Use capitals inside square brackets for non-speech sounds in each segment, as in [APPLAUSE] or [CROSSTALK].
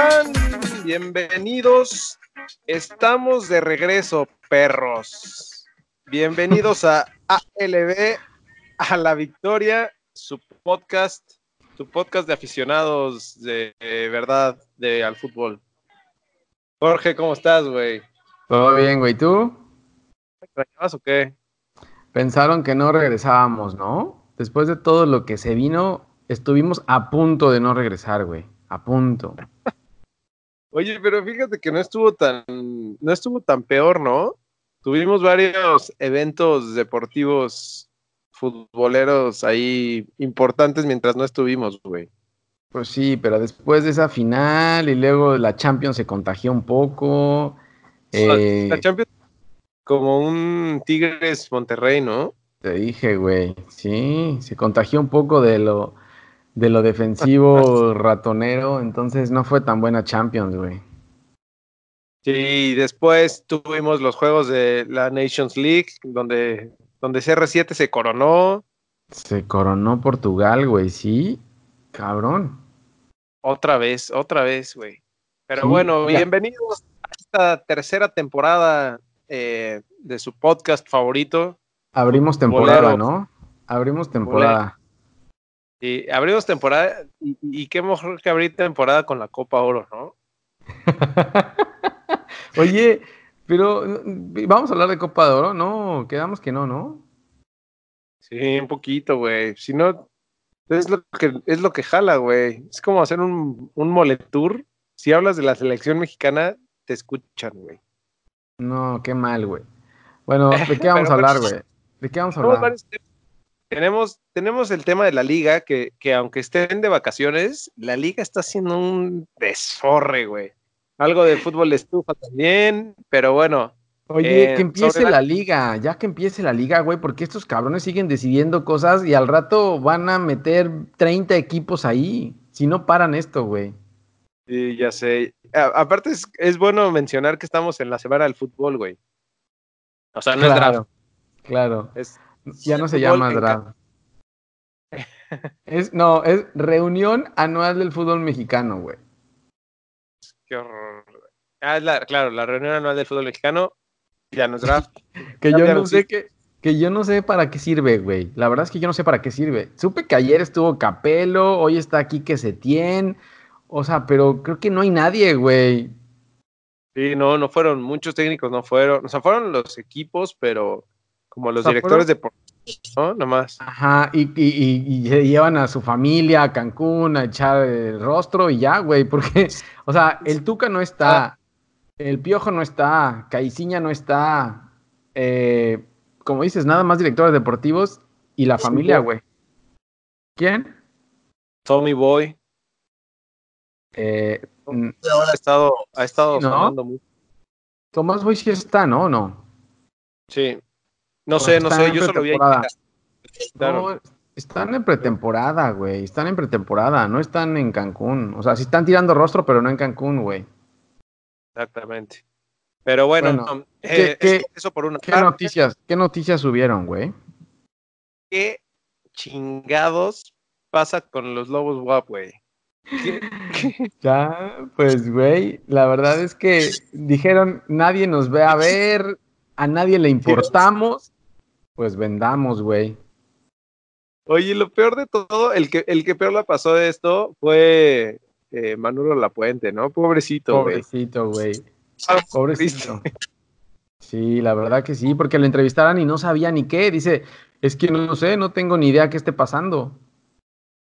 están? Bienvenidos. Estamos de regreso, perros. Bienvenidos a ALB, a la victoria, su podcast, su podcast de aficionados de, verdad de al fútbol. Jorge, ¿cómo estás, güey? Todo bien, güey. ¿Tú? ¿Me extrañabas o qué? Pensaron que no regresábamos, ¿no? Después de todo lo que se vino, estuvimos a punto de no regresar, güey. A punto. Oye, pero fíjate que no estuvo tan, no estuvo tan peor, ¿no? Tuvimos varios eventos deportivos futboleros ahí importantes mientras no estuvimos, güey. Pues sí, pero después de esa final y luego la Champions se contagió un poco. la eh, Champions como un Tigres Monterrey, ¿no? Te dije, güey. Sí, se contagió un poco de lo, de lo defensivo [LAUGHS] ratonero, entonces no fue tan buena Champions, güey. Sí, después tuvimos los juegos de la Nations League, donde, donde CR7 se coronó. Se coronó Portugal, güey, sí. Cabrón. Otra vez, otra vez, güey. Pero bueno, bienvenidos a esta tercera temporada eh, de su podcast favorito. Abrimos temporada, ¿no? Abrimos temporada. Y abrimos temporada, y, qué mejor que abrir temporada con la Copa Oro, ¿no? [LAUGHS] Oye, pero vamos a hablar de Copa de Oro, no, quedamos que no, ¿no? Sí, un poquito, güey. Si no, es lo que, es lo que jala, güey. Es como hacer un, un moletour. Si hablas de la selección mexicana, te escuchan, güey. No, qué mal, güey. Bueno, ¿de qué [LAUGHS] vamos a hablar, güey? ¿De qué vamos a hablar? Tenemos, tenemos el tema de la liga, que, que aunque estén de vacaciones, la liga está haciendo un desforre, güey. Algo de fútbol de estufa también, pero bueno. Oye, eh, que empiece la... liga, ya que empiece la liga, güey, porque estos cabrones siguen decidiendo cosas y al rato van a meter 30 equipos ahí, si no paran esto, güey. Sí, ya sé. aparte es, bueno mencionar que estamos en la semana del fútbol, güey. O sea, no es draft. Claro. Ya no se llama draft. es, no, es reunión anual del fútbol mexicano, güey. Qué horror. Ah, es la, claro, la reunión anual del fútbol mexicano ya no es draft. [LAUGHS] que yo no sé que, que yo no sé para qué sirve, güey. La verdad es que yo no sé para qué sirve. Supe que ayer estuvo Capelo, hoy está aquí que se tiene o sea, pero creo que no hay nadie, güey. Sí, no, no fueron, muchos técnicos no fueron, o sea, fueron los equipos, pero como los directores de ¿no? Nomás. Ajá, y, y, y, llevan a su familia a Cancún a echar el rostro y ya, güey, porque, [LAUGHS] o sea, el Tuca no está, ah. el Piojo no está, Caiciña no está, eh, como dices, nada más directores deportivos y la familia, güey. ¿Quién? Tommy Boy. Eh, ha estado, ha estado sonando mucho. Tomás Boy sí está, ¿no? ¿No? Sí. No sé, no sé, yo solo vi no, están en pretemporada, güey. Están en pretemporada, no están en Cancún. O sea, sí están tirando rostro, pero no en Cancún, güey. Exactamente. Pero bueno, ¿qué, eh, eso por una ¿qué noticias, ¿Qué noticias subieron, güey? ¿Qué chingados pasa con los Lobos WAP, güey? [LAUGHS] Ya, pues, güey, la verdad es que dijeron, nadie nos ve a ver, a nadie le importamos, pues vendamos, güey. Oye, lo peor de todo, el que, el que peor la pasó de esto fue eh, Manolo Lapuente, ¿no? Pobrecito, güey. Pobrecito, güey. Ah, pobrecito. Sí, la verdad que sí, porque lo entrevistaran y no sabía ni qué. Dice, es que no sé, no tengo ni idea qué esté pasando.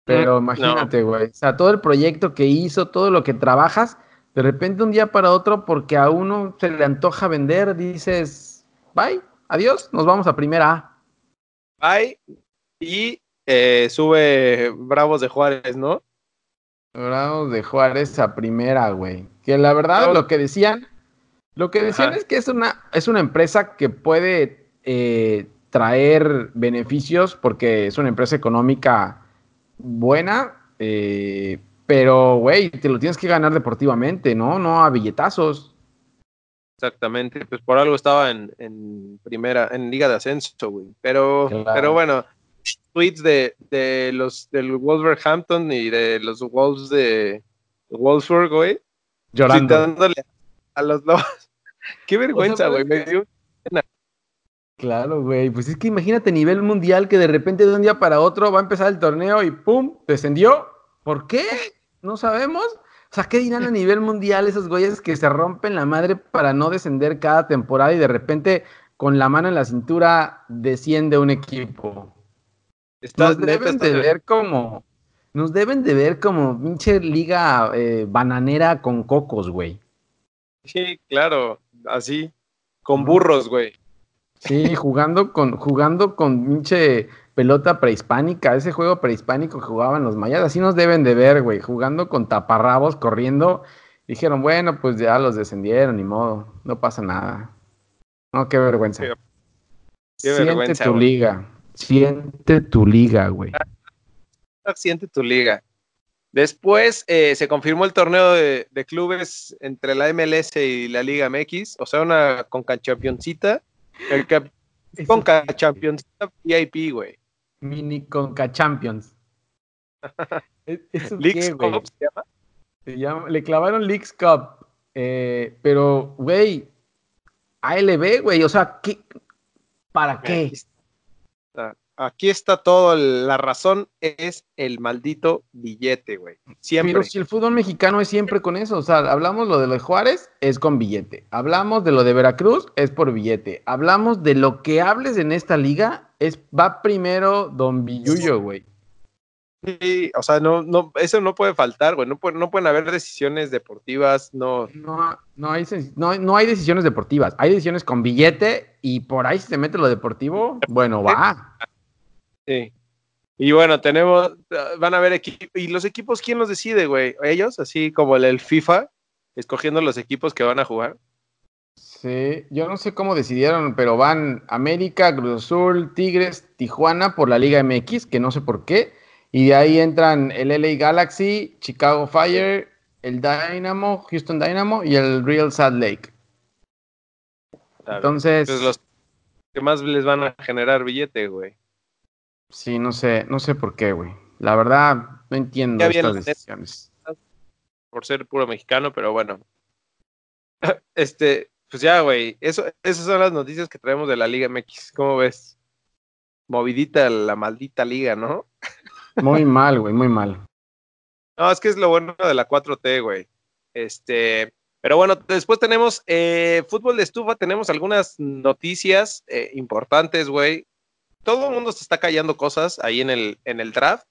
Pero imagínate, güey. O sea, todo el proyecto que hizo, todo lo que trabajas, de repente un día para otro, porque a uno se le antoja vender, dices, bye, adiós, nos vamos a primera A. Bye. Y eh, sube Bravos de Juárez, ¿no? Bravos de Juárez a primera, güey. Que la verdad, lo que decían, lo que decían es que es una, es una empresa que puede eh, traer beneficios porque es una empresa económica buena, eh, pero, güey, te lo tienes que ganar deportivamente, ¿no? No a billetazos. Exactamente, pues por algo estaba en, primera, en Liga de Ascenso, güey. Pero, pero bueno, tweets de, de los del Wolverhampton y de los Wolves de Wolfsburg, güey, llorando. a los lobos. [LAUGHS] Qué vergüenza, güey. me dio Claro, güey. Pues es que imagínate nivel mundial que de repente de un día para otro va a empezar el torneo y ¡pum! descendió. ¿Por qué? No sabemos. O sea, ¿qué dirán a nivel mundial esos güeyes que se rompen la madre para no descender cada temporada y de repente con la mano en la cintura desciende un equipo? nos deben de ver como, nos deben de ver como pinche liga eh, bananera con cocos, güey. Sí, claro, así, con burros, güey. Sí, jugando con, jugando con pinche pelota prehispánica, ese juego prehispánico que jugaban los mayas, así nos deben de ver, güey, jugando con taparrabos, corriendo. Dijeron, bueno, pues ya los descendieron, ni modo, no pasa nada. No, qué vergüenza. Qué, siente tu liga, siente tu liga, güey. Siente tu liga. Después eh, se confirmó el torneo de, clubes entre la MLS y la Liga MX, o sea, una championcita el Conca Champions VIP, güey. Mini Conca Champions. [LAUGHS] ¿Eso qué, güey? se llama? Le clavaron Leagues Cup. Eh, pero, güey, ALB, güey, o sea, ¿qué? ¿para qué? aquí está todo, la razón es el maldito billete, güey. Siempre. Pero si el fútbol mexicano es siempre con eso, o sea, hablamos lo de los Juárez, es con billete. Hablamos de lo de Veracruz, es por billete. Hablamos de lo que hables en esta liga, es va primero Don Billuyo, güey. Sí, o sea, no, no, eso no puede faltar, güey. No, no pueden haber decisiones deportivas, no. No, no hay, no, no hay decisiones deportivas. Hay decisiones con billete y por ahí si se mete lo deportivo, bueno, va. Sí. Y bueno, tenemos, van a ver equipos. ¿Y los equipos quién los decide, güey? ¿Ellos? Así como el, FIFA, escogiendo los equipos que van a jugar. Sí, yo no sé cómo decidieron, pero van América, Cruz Azul, Tigres, Tijuana por la Liga MX, que no sé por qué. Y de ahí entran el LA Galaxy, Chicago Fire, el Dynamo, Houston Dynamo y el Real Salt Lake. Entonces. Pues los que más les van a generar billete, güey. Sí, no sé, no sé por qué, güey. La verdad, no entiendo estas decisiones. Por ser puro mexicano, pero bueno. [CLEARS THROAT] Este, pues ya, güey. Eso, esas son las noticias que traemos de la Liga MX. ¿Cómo ves? Movidita la maldita liga, ¿no? Muy mal, güey, muy mal. [LAUGHS] No, es que es lo bueno de la 4T, güey. Este, pero bueno, después tenemos eh, fútbol de estufa, tenemos algunas noticias eh, importantes, güey todo el mundo se está callando cosas ahí en el, en el draft.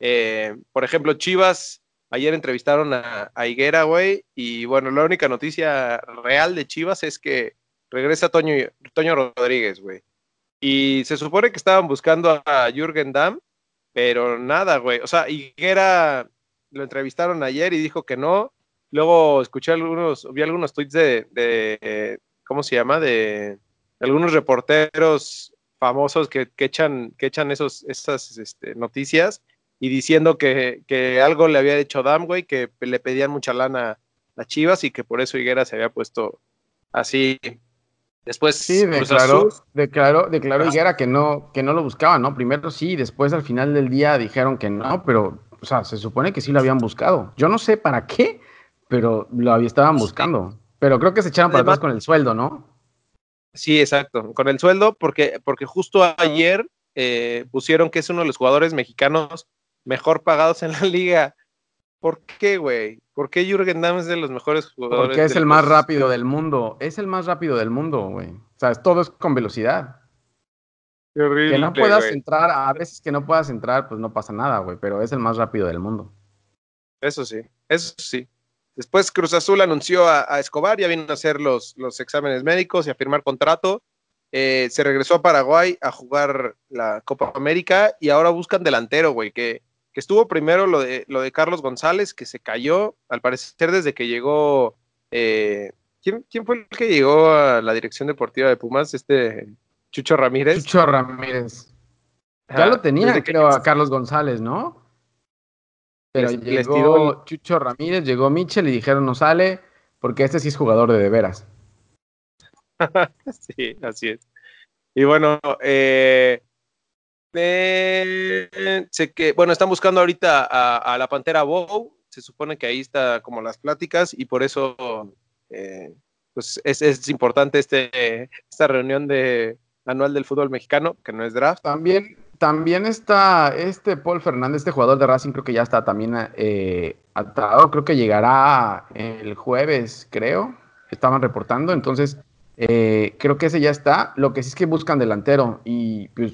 Eh, por ejemplo, Chivas, ayer entrevistaron a, Higuera, güey, y bueno, la única noticia real de Chivas es que regresa Toño, Rodríguez, güey. Y se supone que estaban buscando a Jürgen Damm, pero nada, güey. O sea, Higuera lo entrevistaron ayer y dijo que no. Luego escuché algunos, vi algunos tweets de, ¿cómo se llama? De, de algunos reporteros famosos que, echan, que echan esos, esas este, noticias y diciendo que, algo le había hecho Dam, güey, que le pedían mucha lana a Chivas y que por eso Higuera se había puesto así. Después sí, declaró, declaró, declaró Higuera que no, que no lo buscaba, ¿no? Primero sí, después al final del día dijeron que no, pero, o sea, se supone que sí lo habían buscado. Yo no sé para qué, pero lo estaban buscando. Pero creo que se echaron para atrás con el sueldo, ¿no? Sí, exacto, con el sueldo, porque, porque justo ayer eh, pusieron que es uno de los jugadores mexicanos mejor pagados en la [LAUGHS] liga. ¿Por qué, güey? ¿Por qué Jürgen Damm es de los mejores jugadores? Porque es el más rápido del mundo. Es el más rápido del mundo, güey. O sea, todo es con velocidad. Qué horrible, que no puedas entrar, a veces que no puedas entrar, pues no pasa nada, güey, pero es el más rápido del mundo. Eso sí, eso sí. Después Cruz Azul anunció a, Escobar, ya vino a hacer los, los, exámenes médicos y a firmar contrato. Eh, se regresó a Paraguay a jugar la Copa América y ahora buscan delantero, güey, que, que, estuvo primero lo de, lo de Carlos González, que se cayó, al parecer desde que llegó... Eh, ¿quién, ¿Quién fue el que llegó a la dirección deportiva de Pumas? Este Chucho Ramírez. Chucho Ramírez. Ya lo tenía, creo, a Carlos González, ¿no? Pero llegó Chucho Ramírez, llegó Michel y dijeron no sale porque este sí es jugador de de veras. [LAUGHS] sí, así es. Y bueno, eh, eh, sé que, bueno, están buscando ahorita a, la Pantera Bow. se supone que ahí está como las pláticas y por eso eh, pues es, importante este, esta reunión de anual del fútbol mexicano, que no es draft. También, también está este Paul Fernández, este jugador de Racing, creo que ya está también eh, atado, creo que llegará el jueves, creo, estaban reportando, entonces eh, creo que ese ya está. Lo que sí es que buscan delantero y pues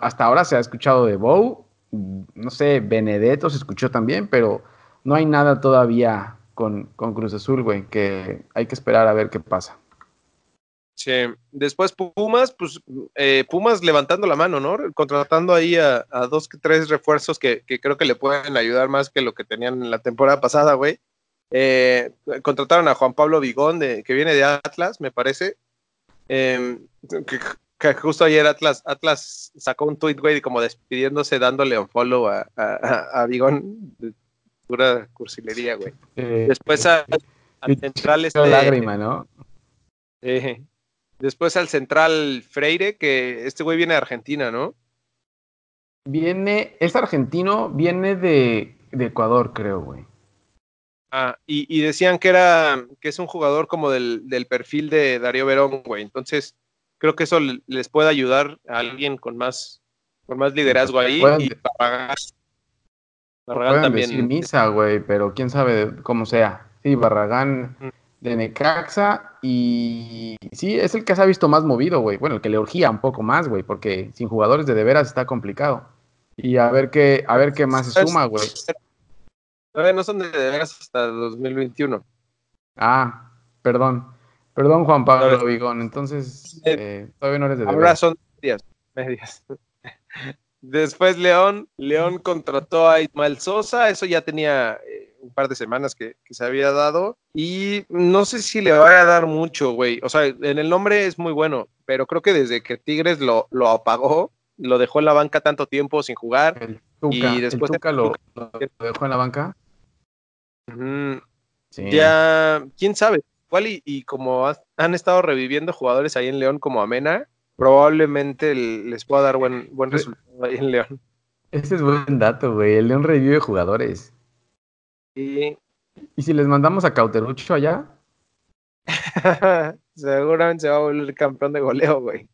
hasta ahora se ha escuchado de Bow, no sé, Benedetto se escuchó también, pero no hay nada todavía con, con Cruz Azul, güey, que hay que esperar a ver qué pasa. Sí, después Pumas, pues eh, Pumas levantando la mano, ¿no? Contratando ahí a, dos que tres refuerzos que, creo que le pueden ayudar más que lo que tenían en la temporada pasada, güey. Eh, contrataron a Juan Pablo Vigón, de, que viene de Atlas, me parece. Em, que, justo ayer Atlas, Atlas sacó un tweet, güey, como despidiéndose, dándole un follow a, a, Vigón. Pura cursilería, güey. Eh, después al central este. lágrima, ¿no? después al central Freire, que este güey viene de Argentina, ¿no? Viene, es argentino, viene de, de Ecuador, creo, güey. Ah, y, decían que era, que es un jugador como del, perfil de Darío Verón, güey. Entonces, creo que eso les puede ayudar a alguien con más, con más liderazgo ahí. y Barragán, Barragán también. misa, güey, pero quién sabe cómo sea. Sí, Barragán de Necaxa y sí, es el que se ha visto más movido, güey. Bueno, el que le urgía un poco más, güey, porque sin jugadores de de veras está complicado. Y a ver qué, a ver qué más se suma, güey no son de veras hasta 2021. Ah, perdón. Perdón, Juan Pablo Vigón. Entonces, eh, todavía no eres de Ahora son medias, medias. [LAUGHS] Después León, León contrató a Ismael Sosa, eso ya tenía eh, un par de semanas que, se había dado y no sé si le vaya a dar mucho, güey. O sea, en el nombre es muy bueno, pero creo que desde que Tigres lo, lo apagó, lo dejó en la banca tanto tiempo sin jugar. y después lo, dejó en la banca. Ya, quién sabe. Y, como han estado reviviendo jugadores ahí en León como Amena, probablemente les pueda dar buen, buen resultado ahí en León. Ese es buen dato, güey. El León revive jugadores. ¿Y si les mandamos a Cauterucho allá? [LAUGHS] Seguramente se va a volver campeón de goleo, güey.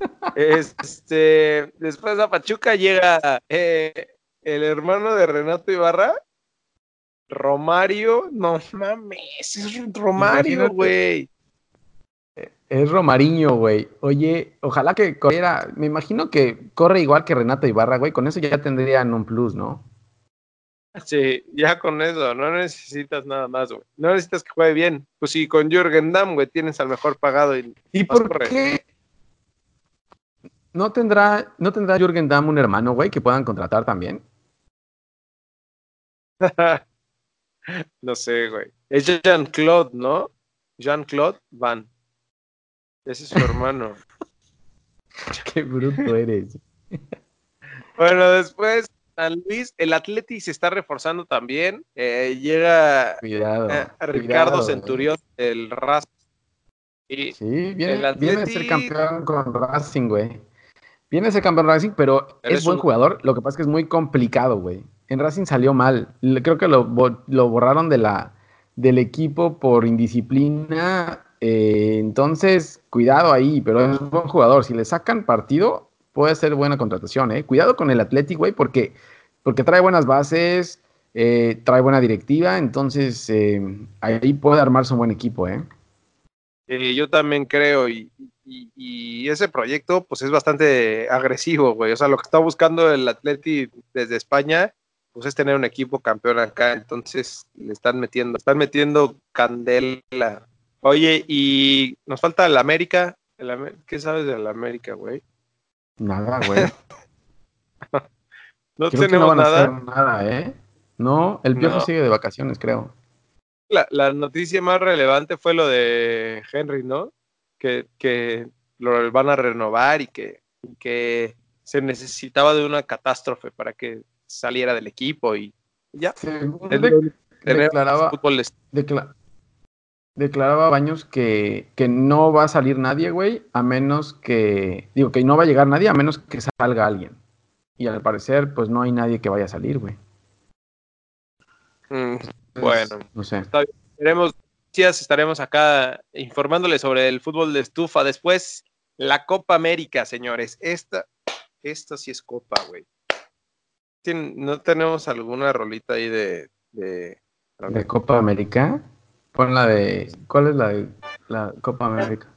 [LAUGHS] este, después a Pachuca llega eh, el hermano de Renato Ibarra, Romario, no mames, es Romario, güey. Es Romariño, güey. Oye, ojalá que corriera. Me imagino que corre igual que Renato Ibarra, güey. Con eso ya tendrían un plus, ¿no? Sí, ya con eso, no necesitas nada más, güey. No necesitas que juegue bien. Pues sí, con Jürgen Damm, güey, tienes al mejor pagado. ¿Y, ¿Y por qué? ¿No tendrá, ¿No tendrá Jürgen Damm un hermano, güey, que puedan contratar también? [LAUGHS] no sé, güey. Es Jean-Claude, ¿no? Jean-Claude Van. Ese es su hermano. [LAUGHS] Qué bruto eres. bueno, después San Luis, el Atleti se está reforzando también. Eh, llega eh, Ricardo Centurión del Racing. sí, viene, a ser campeón con Racing, güey. Viene a ser campeón Racing, pero es buen jugador. Lo que pasa es que es muy complicado, güey en Racing salió mal. Creo que lo, borraron de la, del equipo por indisciplina. Eh, entonces, cuidado ahí, pero es un buen jugador. Si le sacan partido, puede ser buena contratación. ¿eh? Cuidado con el Athletic, güey, porque, porque trae buenas bases, eh, trae buena directiva. Entonces, eh, ahí puede armarse un buen equipo. ¿eh? yo también creo. Y, ese proyecto, pues es bastante agresivo, güey. O sea, lo que está buscando el Athletic desde España pues es tener un equipo campeón acá, entonces le están metiendo, están metiendo candela. Oye, y nos falta el América. El, ¿Qué sabes del América, güey? Nada, güey. [LAUGHS] no tenemos nada. nada, ¿eh? No, el viejo sigue de vacaciones, creo. La, noticia más relevante fue lo de Henry, ¿no? Que, que lo van a renovar y que, y que se necesitaba de una catástrofe para que saliera del equipo y ya. declaraba, declaraba Baños que, que, no va a salir nadie, güey, a menos que, digo, que no va a llegar nadie a menos que salga alguien. Y al parecer, pues no hay nadie que vaya a salir, güey. Mm, bueno, no sé. Estaremos, estaremos acá informándoles sobre el fútbol de estufa. Después, la Copa América, señores. Esta, esta sí es Copa, güey. ¿No tenemos alguna rolita ahí de, de, de Copa América? Pon la de. ¿Cuál es la de la Copa América?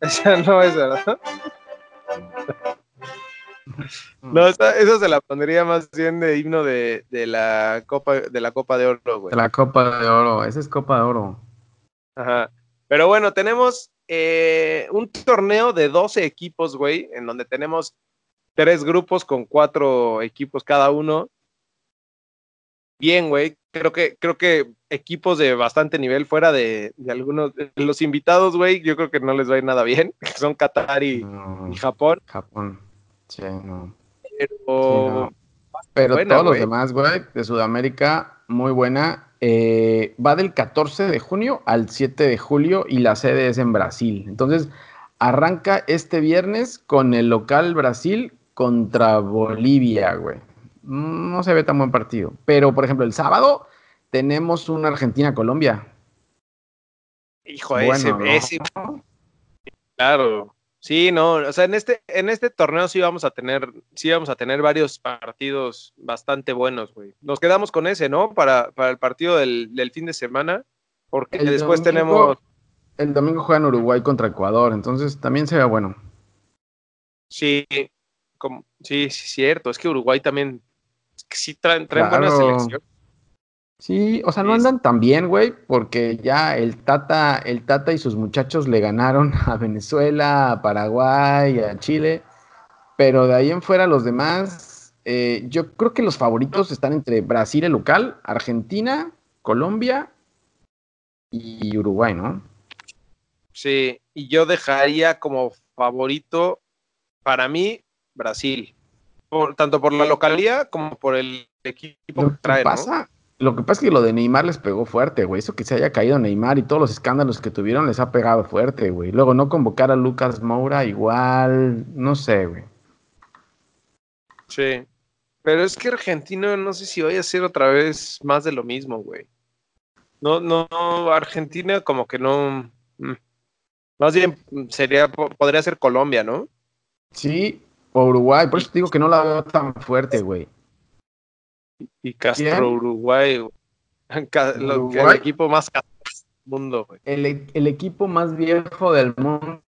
Esa no es, ¿verdad? No, esa, se la pondría más bien de himno de, la Copa de la Copa de Oro, güey. De la Copa de Oro, esa es Copa de Oro. Ajá. Pero bueno, tenemos eh, un torneo de 12 equipos, güey, en donde tenemos tres grupos con cuatro equipos cada uno. Bien, güey. Creo que, creo que equipos de bastante nivel fuera de, algunos de los invitados, güey, yo creo que no les va a ir nada bien. [LAUGHS] Son Qatar y, Japón. Japón. Sí, no. Pero, todos los demás, güey, de Sudamérica, muy buena. Eh, va del 14 de junio al 7 de julio y la sede es en Brasil. Entonces, arranca este viernes con el local Brasil contra Bolivia, güey. No se ve tan buen partido. Pero, por ejemplo, el sábado tenemos una Argentina-Colombia. Hijo, ese, ese, Claro. Sí, no, o sea, en este, en este torneo sí vamos a tener, sí vamos a tener varios partidos bastante buenos, güey. Nos quedamos con ese, ¿no? Para, para el partido del, fin de semana, porque después tenemos... El domingo juegan Uruguay contra Ecuador, entonces también se ve bueno. Sí, como, sí, sí, cierto. Es que Uruguay también, sí traen, traen buena selección. Sí, o sea, no andan tan bien, güey, porque ya el Tata, el Tata y sus muchachos le ganaron [LAUGHS] a Venezuela, a Paraguay, a Chile, pero de ahí en fuera los demás, eh, yo creo que los favoritos están entre Brasil, el local, Argentina, Colombia y Uruguay, ¿no? Sí, y yo dejaría como favorito para mí Brasil, por, tanto por la localidad como por el equipo que trae, pasa? Lo que pasa es que lo de Neymar les pegó fuerte, güey. Eso que se haya caído Neymar y todos los escándalos que tuvieron les ha pegado fuerte, güey. Luego no convocar a Lucas Moura igual, no sé, güey. Sí. Pero es que Argentina no sé si vaya a ser otra vez más de lo mismo, güey. No, no, Argentina como que no. Mm. Más bien sería, podría ser Colombia, ¿no? Sí, o Uruguay. Por eso te digo que no la veo tan fuerte, güey y Castro Uruguay, [LAUGHS] el equipo más del mundo, güey. El, equipo más viejo del mundo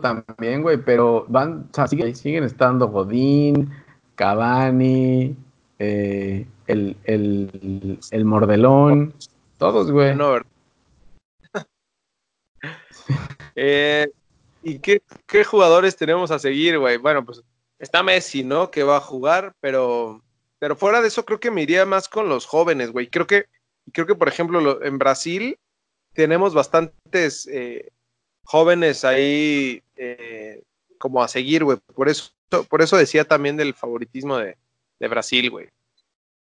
también, güey, pero van, o sea, siguen, estando Godín, Cavani, eh, el, el, Mordelón, todos, güey. [LAUGHS] [LAUGHS] eh, ¿Y qué, jugadores tenemos a seguir, güey? Bueno, pues está Messi, ¿no? Que va a jugar, pero pero fuera de eso, creo que me iría más con los jóvenes, güey. Creo que, creo que, por ejemplo, en Brasil tenemos bastantes eh, jóvenes ahí eh, como a seguir, güey. Por eso, por eso decía también del favoritismo de, Brasil, güey.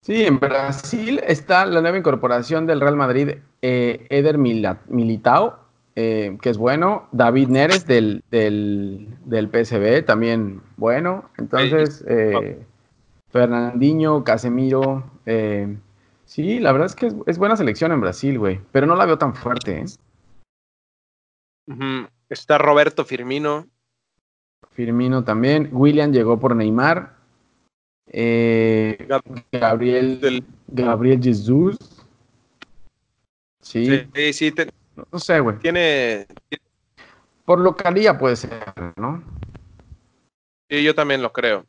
Sí, en Brasil está la nueva incorporación del Real Madrid, eh, Eder Militao, que es bueno. David Neres del, del, del PSV, también bueno. Entonces, Fernandinho, Casemiro. Eh, sí, la verdad es que es, buena selección en Brasil, güey. Pero no la veo tan fuerte, ¿eh? Está Roberto Firmino. Firmino también. William llegó por Neymar. Eh, Gabriel, Gabriel Jesús. Sí, sí, sí. No, sé, güey. Tiene, Por localía puede ser, ¿no? Sí, yo también lo creo.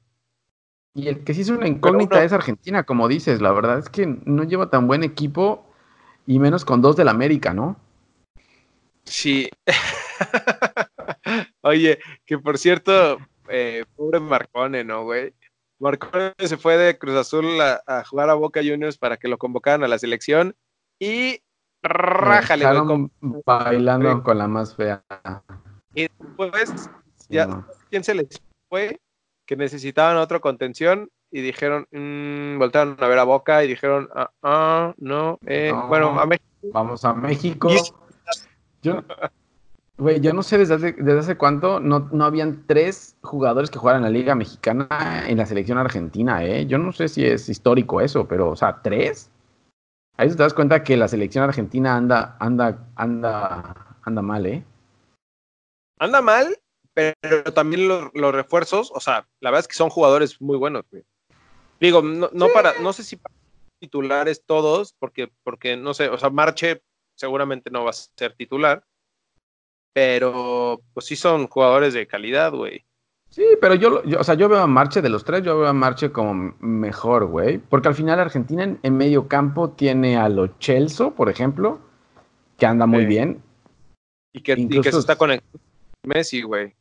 Y el que sí es una incógnita es Argentina, como dices. La verdad es que no lleva tan buen equipo y menos con dos del América, ¿no? Sí. [LAUGHS] Oye, que por cierto, eh, pobre Marcone, ¿no, güey? Marcone se fue de Cruz Azul a, jugar a Boca Juniors para que lo convocaran a la selección y rájale, güey. Bailando con la más fea. Y después, ya, ¿quién se les fue? que necesitaban otra contención y dijeron, mmm, voltaron a ver a Boca y dijeron, ah, ah no, eh, bueno, a México. Vamos a México. Yo, güey, yo no sé desde hace, desde hace cuánto no, no habían tres jugadores que jugaran en la Liga Mexicana en la selección argentina, ¿eh? Yo no sé si es histórico eso, pero, o sea, ¿tres? Ahí te das cuenta que la selección argentina anda, anda, anda, anda mal, ¿eh? Anda mal, pero también los, refuerzos, o sea, la verdad es que son jugadores muy buenos, güey. Digo, no, para, no sé si para titulares todos, porque, porque no sé, o sea, Marche seguramente no va a ser titular, pero pues sí son jugadores de calidad, güey. Sí, pero yo, o sea, yo veo a Marche de los tres, yo veo a Marche como mejor, güey. Porque al final Argentina en, medio campo tiene a Lo Chelso, por ejemplo, que anda muy bien. Y que, y que se está con Messi, güey.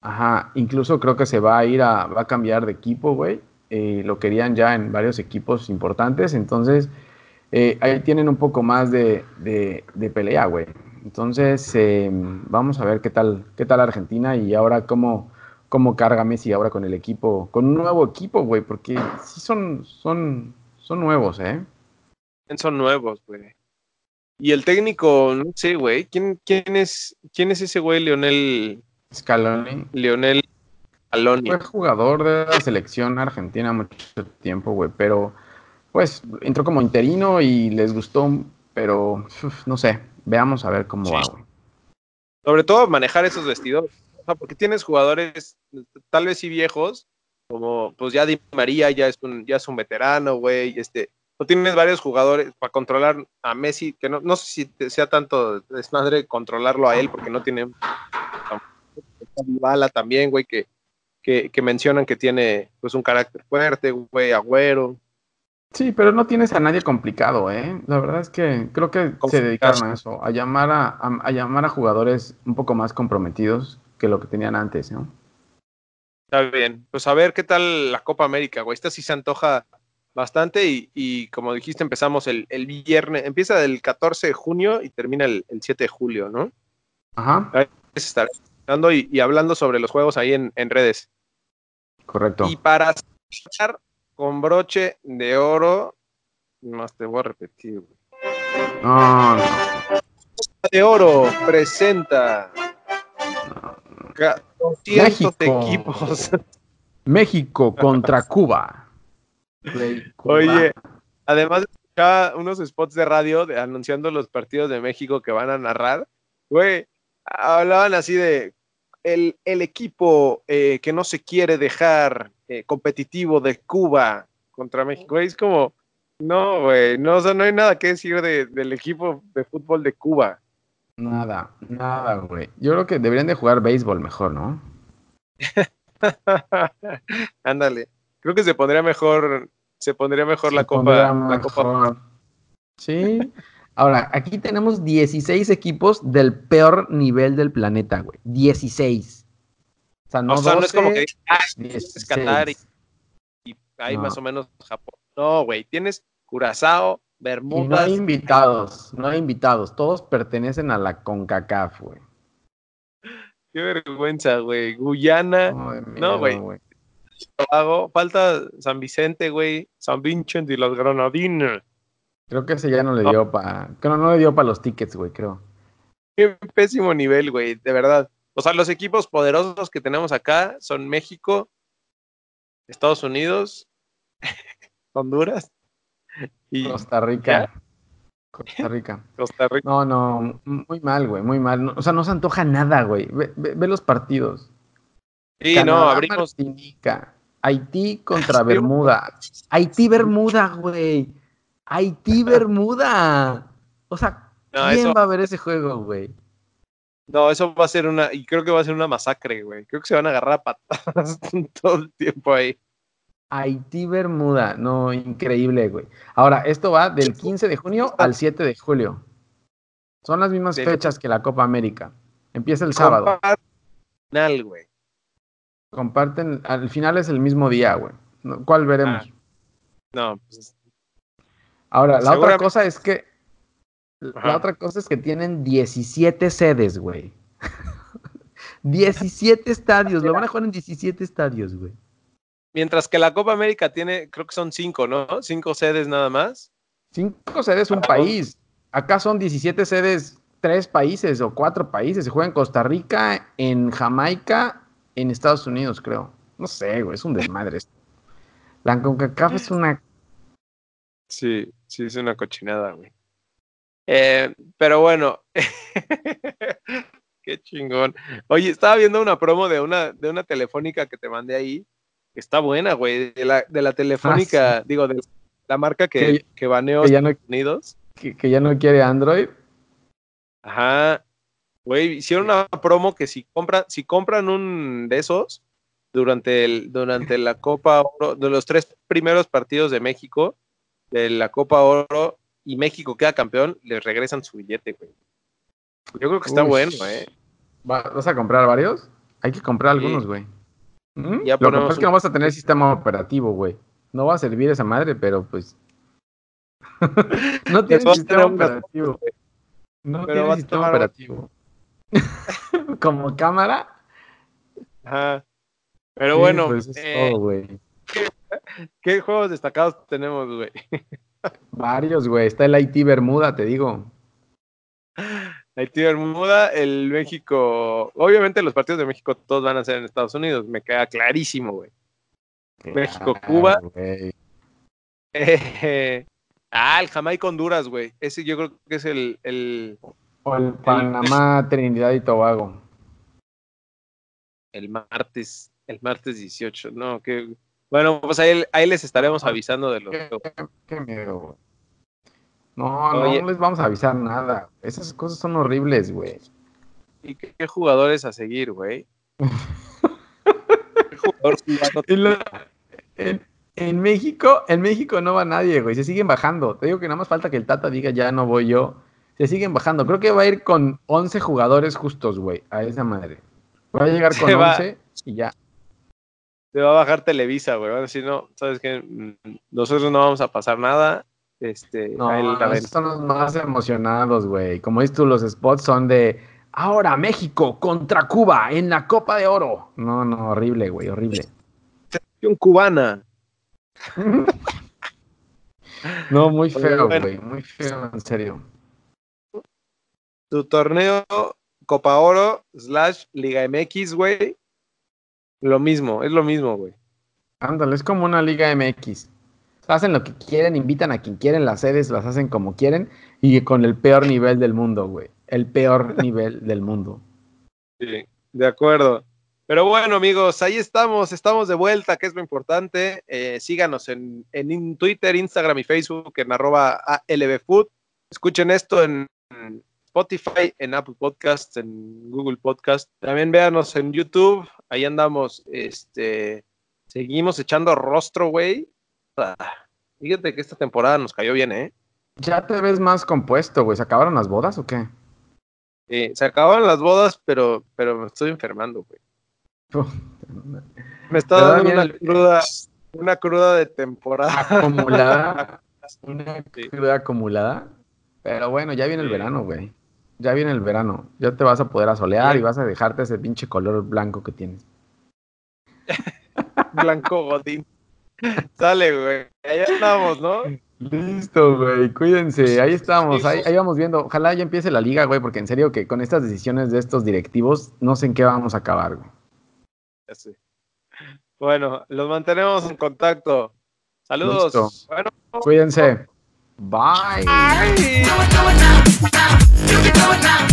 Ajá, incluso creo que se va a ir a, va a cambiar de equipo, güey. Eh, lo querían ya en varios equipos importantes, entonces eh, ahí tienen un poco más de, de, pelea, güey. Entonces, eh, vamos a ver qué tal, qué tal Argentina y ahora cómo cómo carga Messi ahora con el equipo, con un nuevo equipo, güey, porque sí son, son, son nuevos, ¿eh? Son nuevos, güey. Y el técnico, no sé, güey, ¿quién, quién, es, quién es ese güey, Leonel? Scaloni. Leonel Scaloni. Fue jugador de la selección argentina mucho tiempo, güey, pero pues entró como interino y les gustó, pero no sé, veamos a ver cómo va, güey. Sobre todo manejar esos vestidores porque tienes jugadores tal vez sí viejos, como pues ya Di María ya es un, ya es un veterano, güey, este, no tienes varios jugadores para controlar a Messi, que no, no sé si sea tanto desmadre controlarlo a él, porque no tiene bala también, güey, que, que, que, mencionan que tiene pues un carácter fuerte, güey, agüero. Sí, pero no tienes a nadie complicado, ¿eh? La verdad es que creo que se dedicaron a eso, a llamar a, a, llamar a jugadores un poco más comprometidos que lo que tenían antes, ¿no? Está bien. Pues a ver qué tal la Copa América, güey. Esta sí se antoja bastante y, como dijiste, empezamos el, viernes, empieza del 14 de junio y termina el, 7 de julio, ¿no? Ajá. Ahí estar dando y, hablando sobre los juegos ahí en, redes. Correcto. Y para cerrar con broche de oro, más te voy a repetir, güey. No, no. De oro presenta México. equipos. México contra Cuba. Oye, además de unos spots de radio anunciando los partidos de México que van a narrar, güey, hablaban así de el, equipo eh, que no se quiere dejar eh, competitivo de Cuba contra México. es como, no, güey, no, no hay nada que decir del equipo de fútbol de Cuba. Nada, nada, güey. Yo creo que deberían de jugar béisbol mejor, ¿no? [LAUGHS] Ándale. Creo que se pondría mejor, se pondría mejor la copa, la copa. Sí. Ahora, aquí tenemos 16 equipos del peor nivel del planeta, güey. 16. O sea, no, es como que ah, es Qatar y, y hay más o menos Japón. No, güey, tienes Curazao, Bermudas. no hay invitados, no hay invitados. Todos pertenecen a la CONCACAF, güey. Qué vergüenza, güey. Guyana. no, güey. Falta San Vicente, güey. San Vincent y los Granadinos. Creo que ese ya no le dio para. Creo no le dio para los tickets, güey, creo. Qué pésimo nivel, güey, de verdad. O sea, los equipos poderosos que tenemos acá son México, Estados Unidos, [LAUGHS] Honduras Costa Rica. Costa Rica. Costa Rica. No, no, muy mal, güey, muy mal. o sea, no se antoja nada, güey. Ve, los partidos. Sí, no, abrimos. Haití contra Bermuda. Haití, Bermuda, güey. Haití, Bermuda. O sea, ¿quién va a ver ese juego, güey? No, eso va a ser una, y creo que va a ser una masacre, güey. Creo que se van a agarrar a patadas [LAUGHS] todo el tiempo ahí. Haití Bermuda, no, increíble, güey. Ahora, esto va del 15 de junio al 7 de julio. Son las mismas fechas que la Copa América. Empieza el sábado. Final, güey. Comparten, al final es el mismo día, güey. ¿Cuál veremos? Ah. No, pues. Ahora, la otra cosa es que. La otra cosa es que tienen 17 sedes, güey. [LAUGHS] 17 estadios, lo van a jugar en 17 estadios, güey. Mientras que la Copa América tiene, creo que son cinco, ¿no? Cinco sedes nada más. Cinco sedes, un país. Acá son 17 sedes, tres países o cuatro países. Se juega en Costa Rica, en Jamaica, en Estados Unidos, creo. No sé, güey, es un desmadre. La CONCACAF es una. Sí, Sí, es una cochinada, güey. Eh, pero bueno, [LAUGHS] qué chingón. Oye, estaba viendo una promo de una, de una telefónica que te mandé ahí. Está buena, güey. De la, de la telefónica, ah, digo, de la marca que, que, baneó ya no, Unidos. Que, que, ya no quiere Android. Ajá. Güey, hicieron una promo que si compran, si compran un de esos durante el, durante la Copa Oro, de los tres primeros partidos de México, de la Copa Oro, y México queda campeón, les regresan su billete, güey. Yo creo que está bueno, ¿eh? ¿Vas a comprar varios? Hay que comprar algunos, güey. ¿Mm? Lo que pasa es que no vas a tener sistema operativo, güey. No va a servir esa madre, pero pues. [LAUGHS] no tiene sistema operativo. No tiene sistema operativo. [LAUGHS] Como cámara. Ajá. Pero bueno. Pues es eh, todo, güey. ¿Qué juegos destacados tenemos, güey? Varios, güey. Está el Haití Bermuda, te digo. [LAUGHS] Haití Bermuda, el México. Obviamente los partidos de México todos van a ser en Estados Unidos, me queda clarísimo, güey. México, Cuba. [LAUGHS] ah, el Jamaica Honduras, güey. Ese yo creo que es el. el o el Panamá, Trinidad y Tobago. El martes, el martes 18, no, que bueno, pues ahí, ahí les estaremos avisando de los. Qué, miedo, güey. No, no les vamos a avisar nada. Esas cosas son horribles, güey. ¿Y qué, jugadores a seguir, güey? [LAUGHS] en, en, México, en México no va nadie, güey. Se siguen bajando. Te digo que nada más falta que el Tata diga ya no voy yo. Se siguen bajando. Creo que va a ir con 11 jugadores justos, güey, a esa madre. Va a llegar con 11 y ya te va a bajar Televisa, güey. Van a decir, no, sabes que mm, nosotros no vamos a pasar nada. Este, no, están los más emocionados, güey. Como dices tú, los spots son de ahora México contra Cuba en la Copa de Oro. No, no, horrible, güey, horrible. Cubana. [LAUGHS] no, muy feo, güey, muy feo, en serio. Tu torneo Copa Oro slash Liga MX, güey, lo mismo, es lo mismo, güey. Ándale, es como una liga MX. Hacen lo que quieren, invitan a quien quieren, las sedes las hacen como quieren y con el peor nivel del mundo, güey. El peor [LAUGHS] nivel del mundo. Sí, de acuerdo. Pero bueno, amigos, ahí estamos, estamos de vuelta, que es lo importante. Eh, síganos en, en, Twitter, Instagram y Facebook en arroba ALBFood. Escuchen esto en Spotify, en Apple Podcasts, en Google Podcasts. También véanos en YouTube. Ahí andamos, este, seguimos echando rostro, güey. Fíjate que esta temporada nos cayó bien, ¿eh? Ya te ves más compuesto, güey. ¿Se acabaron las bodas o qué? Sí, se acabaron las bodas, pero, pero me estoy enfermando, güey. me está dando una cruda, una cruda de temporada. Acumulada. [LAUGHS] una cruda acumulada. Pero bueno, ya viene el verano, güey ya viene el verano, ya te vas a poder asolear y vas a dejarte ese pinche color blanco que tienes. [LAUGHS] blanco godín. Sale, güey. Ahí estamos, ¿no? Listo, güey. Cuídense. Ahí estamos. Ahí, vamos viendo. Ojalá ya empiece la liga, güey, porque en serio que con estas decisiones de estos directivos no sé en qué vamos a acabar, güey. Bueno, los mantenemos en contacto. Saludos. Bueno. Cuídense. Bye. You